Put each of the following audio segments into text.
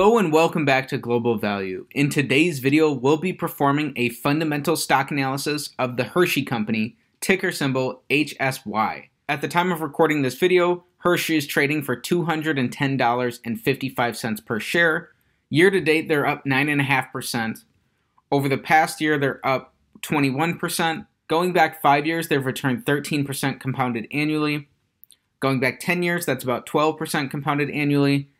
Hello and welcome back to Global Value. In today's video, we'll be performing a fundamental stock analysis of the Hershey Company, ticker symbol HSY. At the time of recording this video, Hershey is trading for $210.55 per share. Year to date, they're up 9.5%. Over the past year, they're up 21%. Going back five years, they've returned 13% compounded annually. Going back 10 years, that's about 12% compounded annually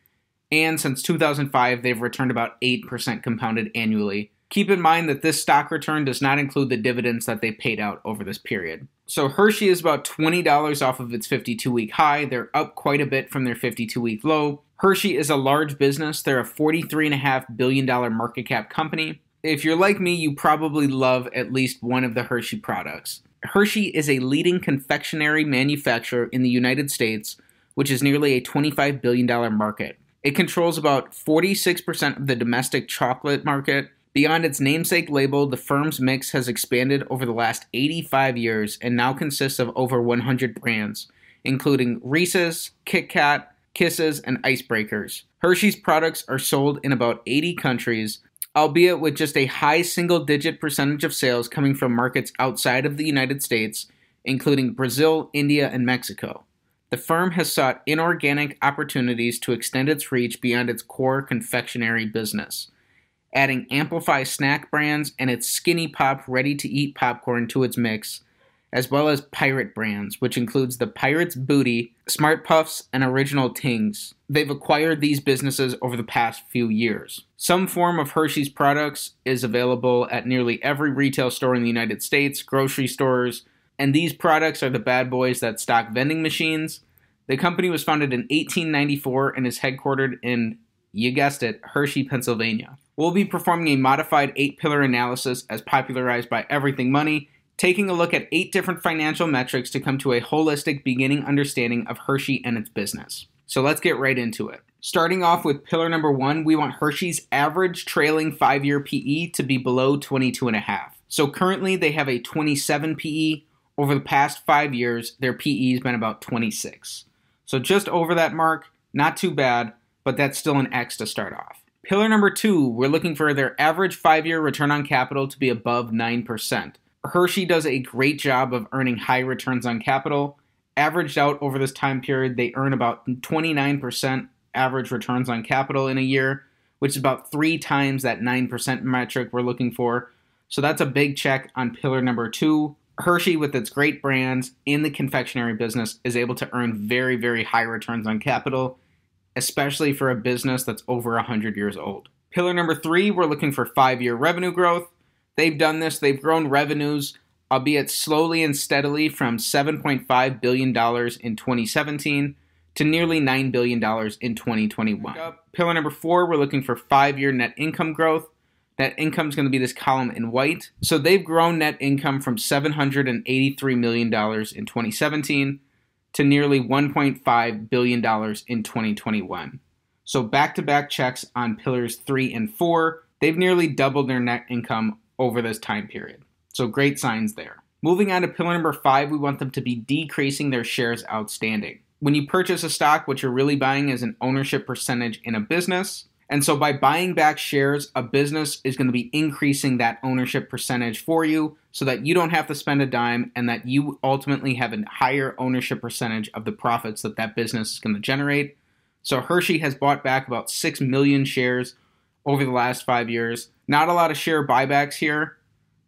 and since 2005, they've returned about 8% compounded annually. Keep in mind that this stock return does not include the dividends that they paid out over this period. So Hershey is about $20 off of its 52 week high. They're up quite a bit from their 52 week low. Hershey is a large business. They're a $43.5 billion market cap company. If you're like me, you probably love at least one of the Hershey products. Hershey is a leading confectionery manufacturer in the United States, which is nearly a $25 billion market. It controls about 46% of the domestic chocolate market. Beyond its namesake label, the firm's mix has expanded over the last 85 years and now consists of over 100 brands, including Reese's, Kit Kat, Kisses, and Icebreakers. Hershey's products are sold in about 80 countries, albeit with just a high single digit percentage of sales coming from markets outside of the United States, including Brazil, India, and Mexico. The firm has sought inorganic opportunities to extend its reach beyond its core confectionery business, adding Amplify snack brands and its Skinny Pop ready to eat popcorn to its mix, as well as pirate brands, which includes the Pirate's Booty, Smart Puffs, and Original Tings. They've acquired these businesses over the past few years. Some form of Hershey's products is available at nearly every retail store in the United States, grocery stores, and these products are the bad boys that stock vending machines. The company was founded in 1894 and is headquartered in, you guessed it, Hershey, Pennsylvania. We'll be performing a modified eight pillar analysis as popularized by Everything Money, taking a look at eight different financial metrics to come to a holistic beginning understanding of Hershey and its business. So let's get right into it. Starting off with pillar number one, we want Hershey's average trailing five year PE to be below 22.5. So currently they have a 27 PE, over the past five years, their PE has been about 26. So just over that mark, not too bad, but that's still an X to start off. Pillar number two, we're looking for their average five year return on capital to be above 9%. Hershey does a great job of earning high returns on capital. Averaged out over this time period, they earn about 29% average returns on capital in a year, which is about three times that 9% metric we're looking for. So that's a big check on pillar number two. Hershey, with its great brands in the confectionery business, is able to earn very, very high returns on capital, especially for a business that's over 100 years old. Pillar number three, we're looking for five year revenue growth. They've done this, they've grown revenues, albeit slowly and steadily, from $7.5 billion in 2017 to nearly $9 billion in 2021. Pillar number four, we're looking for five year net income growth. Net income is going to be this column in white. So they've grown net income from $783 million in 2017 to nearly $1.5 billion in 2021. So back to back checks on pillars three and four. They've nearly doubled their net income over this time period. So great signs there. Moving on to pillar number five, we want them to be decreasing their shares outstanding. When you purchase a stock, what you're really buying is an ownership percentage in a business. And so by buying back shares, a business is going to be increasing that ownership percentage for you so that you don't have to spend a dime and that you ultimately have a higher ownership percentage of the profits that that business is going to generate. So Hershey has bought back about 6 million shares over the last 5 years. Not a lot of share buybacks here,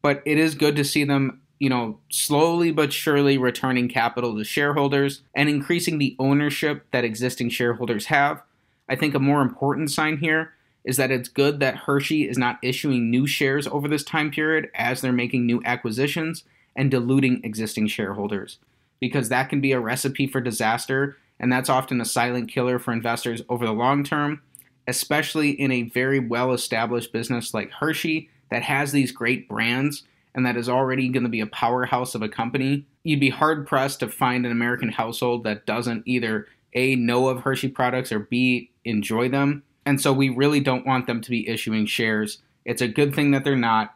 but it is good to see them, you know, slowly but surely returning capital to shareholders and increasing the ownership that existing shareholders have I think a more important sign here is that it's good that Hershey is not issuing new shares over this time period as they're making new acquisitions and diluting existing shareholders, because that can be a recipe for disaster, and that's often a silent killer for investors over the long term, especially in a very well established business like Hershey that has these great brands and that is already going to be a powerhouse of a company. You'd be hard pressed to find an American household that doesn't either A, know of Hershey products or B, enjoy them. And so we really don't want them to be issuing shares. It's a good thing that they're not.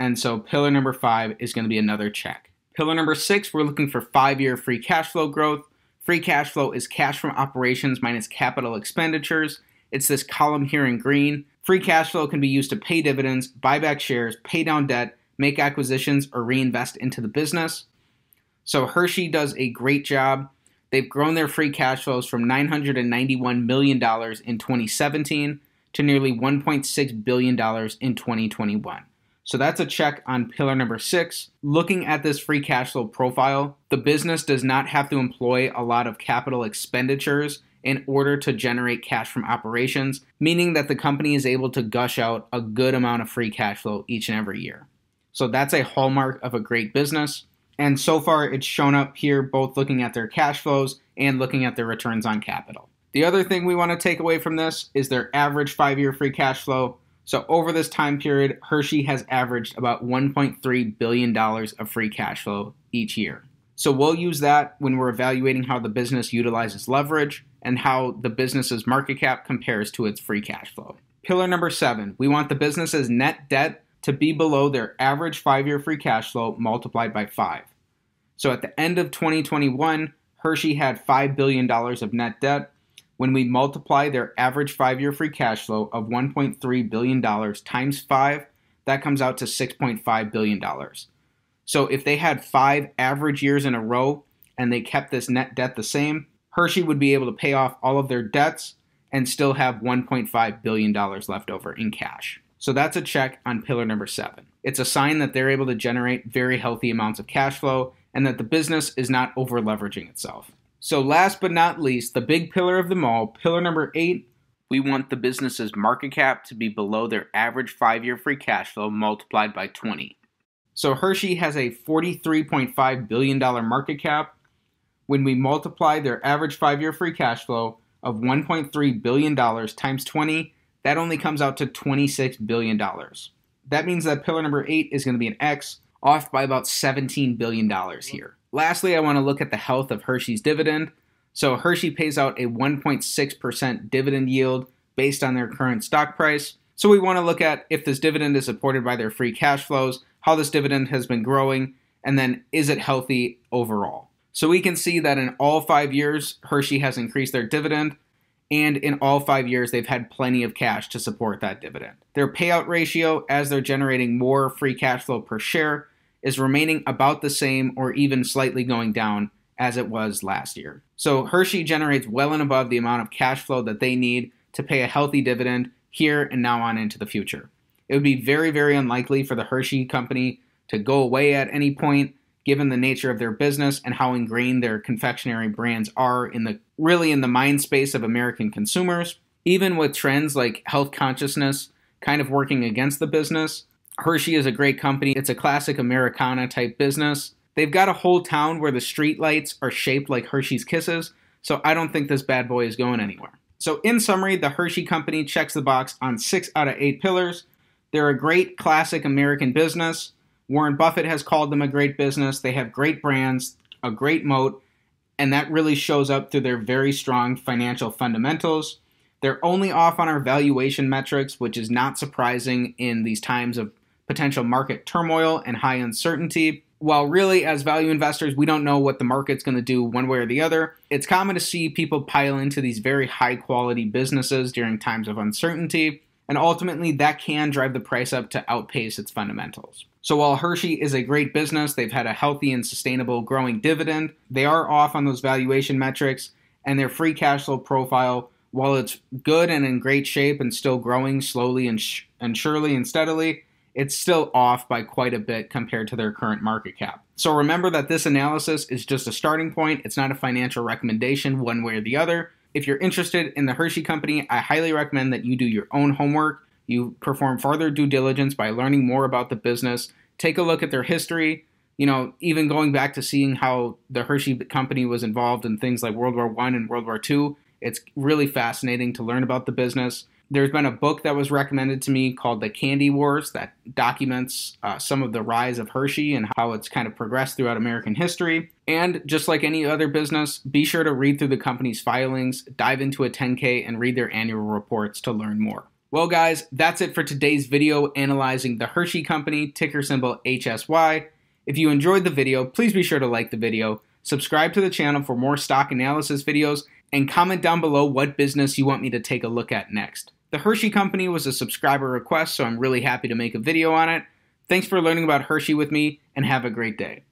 And so pillar number five is going to be another check. Pillar number six, we're looking for five year free cash flow growth. Free cash flow is cash from operations minus capital expenditures. It's this column here in green. Free cash flow can be used to pay dividends, buy back shares, pay down debt, make acquisitions, or reinvest into the business. So Hershey does a great job. They've grown their free cash flows from $991 million in 2017 to nearly $1.6 billion in 2021. So that's a check on pillar number six. Looking at this free cash flow profile, the business does not have to employ a lot of capital expenditures in order to generate cash from operations, meaning that the company is able to gush out a good amount of free cash flow each and every year. So that's a hallmark of a great business. And so far, it's shown up here both looking at their cash flows and looking at their returns on capital. The other thing we want to take away from this is their average five year free cash flow. So, over this time period, Hershey has averaged about $1.3 billion of free cash flow each year. So, we'll use that when we're evaluating how the business utilizes leverage and how the business's market cap compares to its free cash flow. Pillar number seven we want the business's net debt to be below their average five year free cash flow multiplied by five. So, at the end of 2021, Hershey had $5 billion of net debt when we multiply their average five year free cash flow of $1.3 billion times five, that comes out to $6.5 billion. So if they had five average years in a row and they kept this net debt the same, Hershey would be able to pay off all of their debts and still have $1.5 billion left over in cash. So that's a check on pillar number seven. It's a sign that they're able to generate very healthy amounts of cash flow and that the business is not over leveraging itself. So, last but not least, the big pillar of them all, pillar number eight, we want the business's market cap to be below their average five year free cash flow multiplied by 20. So, Hershey has a $43.5 billion market cap. When we multiply their average five year free cash flow of $1.3 billion times 20, that only comes out to $26 billion. That means that pillar number eight is going to be an X, off by about $17 billion here. Lastly, I want to look at the health of Hershey's dividend. So, Hershey pays out a 1.6% dividend yield based on their current stock price. So, we want to look at if this dividend is supported by their free cash flows, how this dividend has been growing, and then is it healthy overall. So, we can see that in all five years, Hershey has increased their dividend, and in all five years, they've had plenty of cash to support that dividend. Their payout ratio, as they're generating more free cash flow per share, is remaining about the same or even slightly going down as it was last year. So Hershey generates well and above the amount of cash flow that they need to pay a healthy dividend here and now on into the future. It would be very, very unlikely for the Hershey company to go away at any point given the nature of their business and how ingrained their confectionery brands are in the really in the mind space of American consumers. Even with trends like health consciousness kind of working against the business, Hershey is a great company. It's a classic Americana type business. They've got a whole town where the street lights are shaped like Hershey's Kisses, so I don't think this bad boy is going anywhere. So, in summary, the Hershey Company checks the box on six out of eight pillars. They're a great classic American business. Warren Buffett has called them a great business. They have great brands, a great moat, and that really shows up through their very strong financial fundamentals. They're only off on our valuation metrics, which is not surprising in these times of potential market turmoil and high uncertainty. While really, as value investors, we don't know what the market's going to do one way or the other, it's common to see people pile into these very high quality businesses during times of uncertainty, and ultimately that can drive the price up to outpace its fundamentals. So while Hershey is a great business, they've had a healthy and sustainable growing dividend, they are off on those valuation metrics, and their free cash flow profile, while it's good and in great shape and still growing slowly and, sh- and surely and steadily, it's still off by quite a bit compared to their current market cap. So remember that this analysis is just a starting point, it's not a financial recommendation one way or the other. If you're interested in the Hershey Company, I highly recommend that you do your own homework. You perform further due diligence by learning more about the business. Take a look at their history. You know, even going back to seeing how the Hershey Company was involved in things like World War One and World War II. It's really fascinating to learn about the business. There's been a book that was recommended to me called The Candy Wars that documents uh, some of the rise of Hershey and how it's kind of progressed throughout American history. And just like any other business, be sure to read through the company's filings, dive into a 10K, and read their annual reports to learn more. Well, guys, that's it for today's video analyzing the Hershey Company, ticker symbol HSY. If you enjoyed the video, please be sure to like the video, subscribe to the channel for more stock analysis videos, and comment down below what business you want me to take a look at next. The Hershey Company was a subscriber request, so I'm really happy to make a video on it. Thanks for learning about Hershey with me, and have a great day.